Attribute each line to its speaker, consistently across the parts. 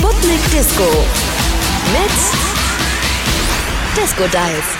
Speaker 1: Sputnik Disco mit Disco Dive.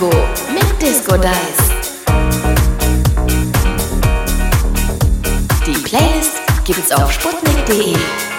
Speaker 1: Disco mit Disco Dice. Die Playlist gibt's auf sputnik.de.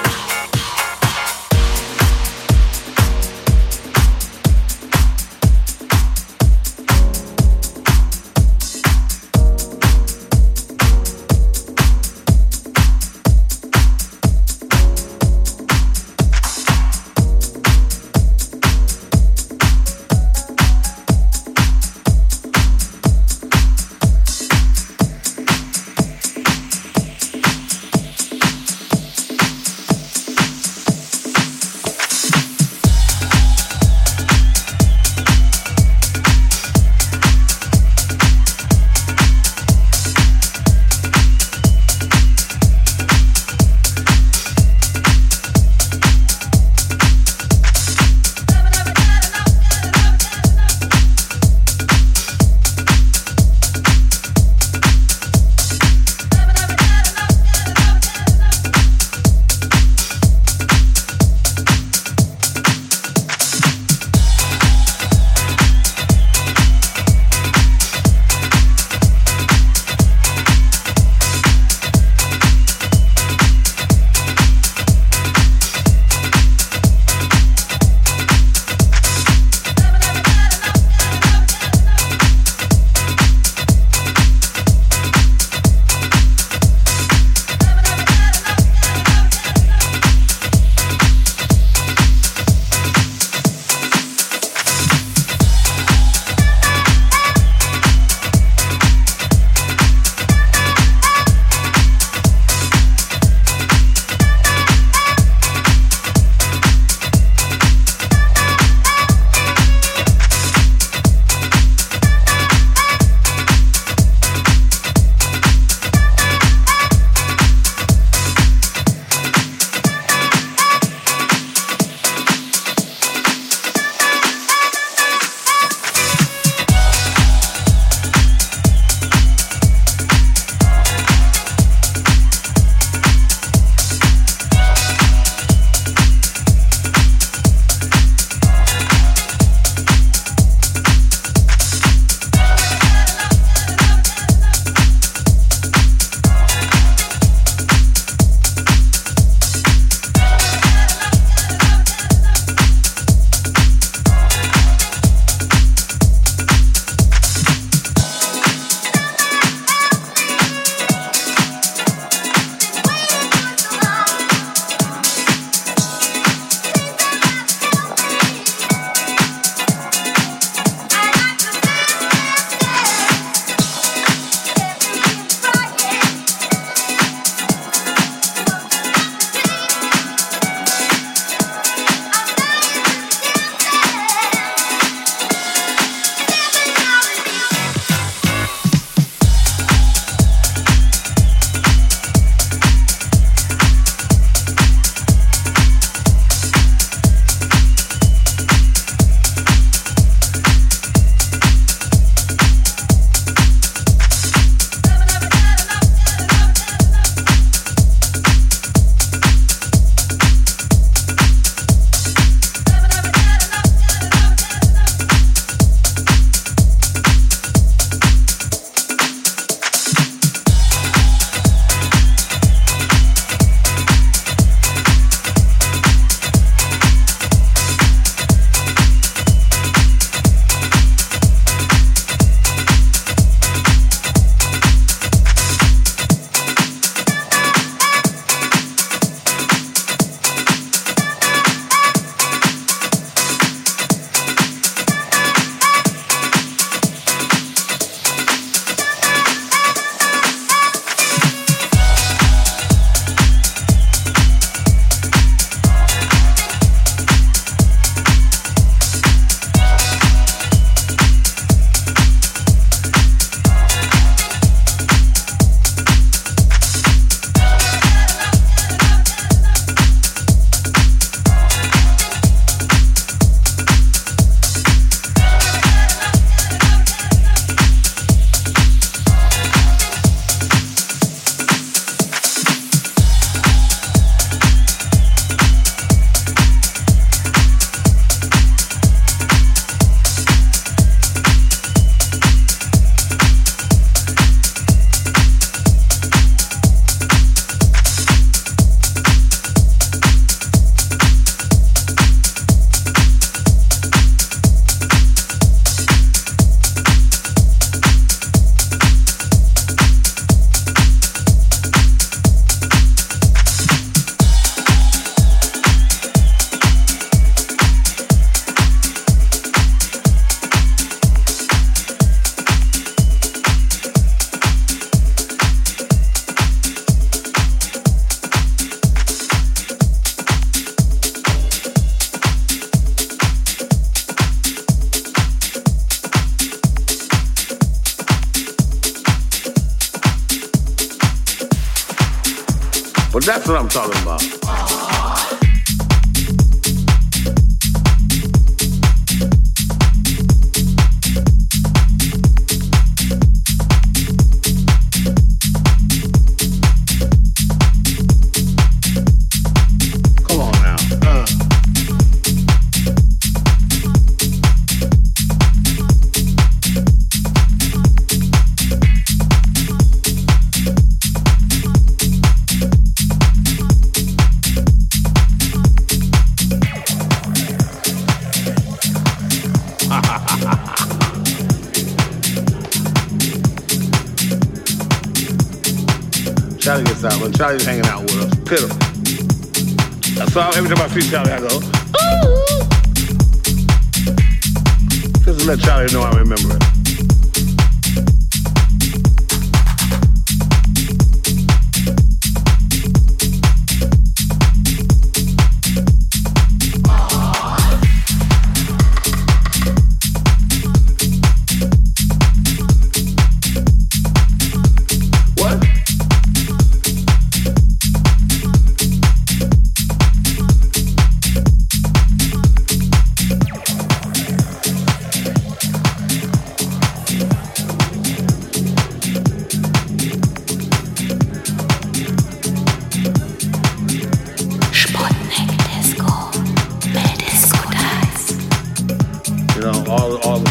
Speaker 2: gets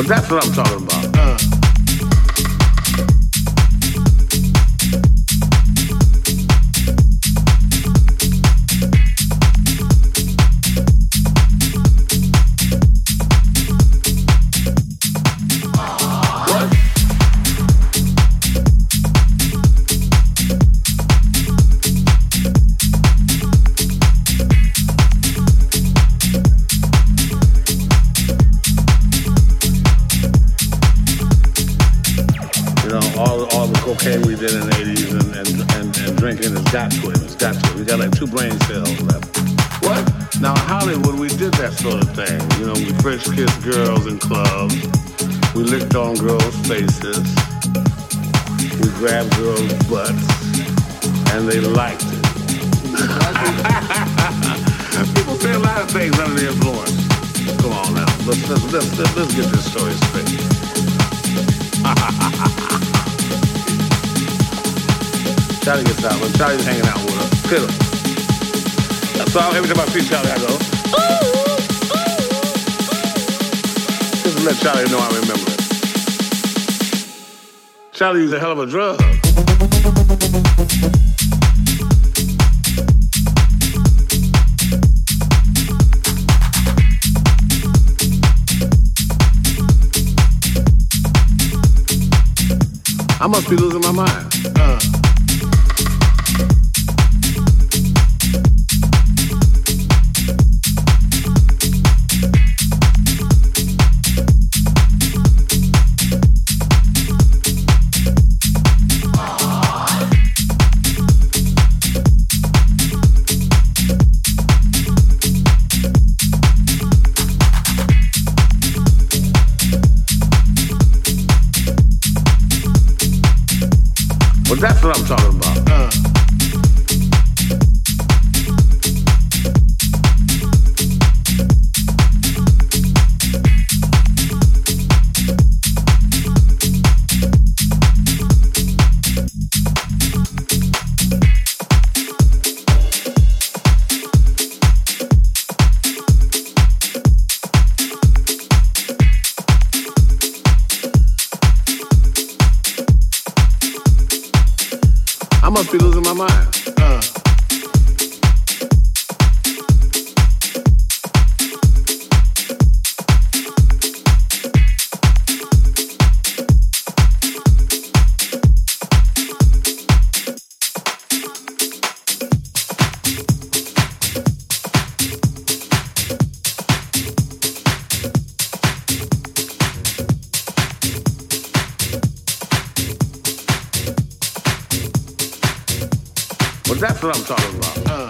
Speaker 2: But that's what I'm talking about. Uh. Charlie's hanging out with us. Pitiful. So every time I see Charlie, I go, ooh, Just to let Charlie know I remember it. Charlie used a hell of a drug. I must be losing my mind. That's what I'm talking about. Uh.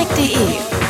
Speaker 3: Sonic.de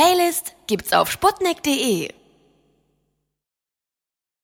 Speaker 3: Playlist gibt's auf sputnik.de.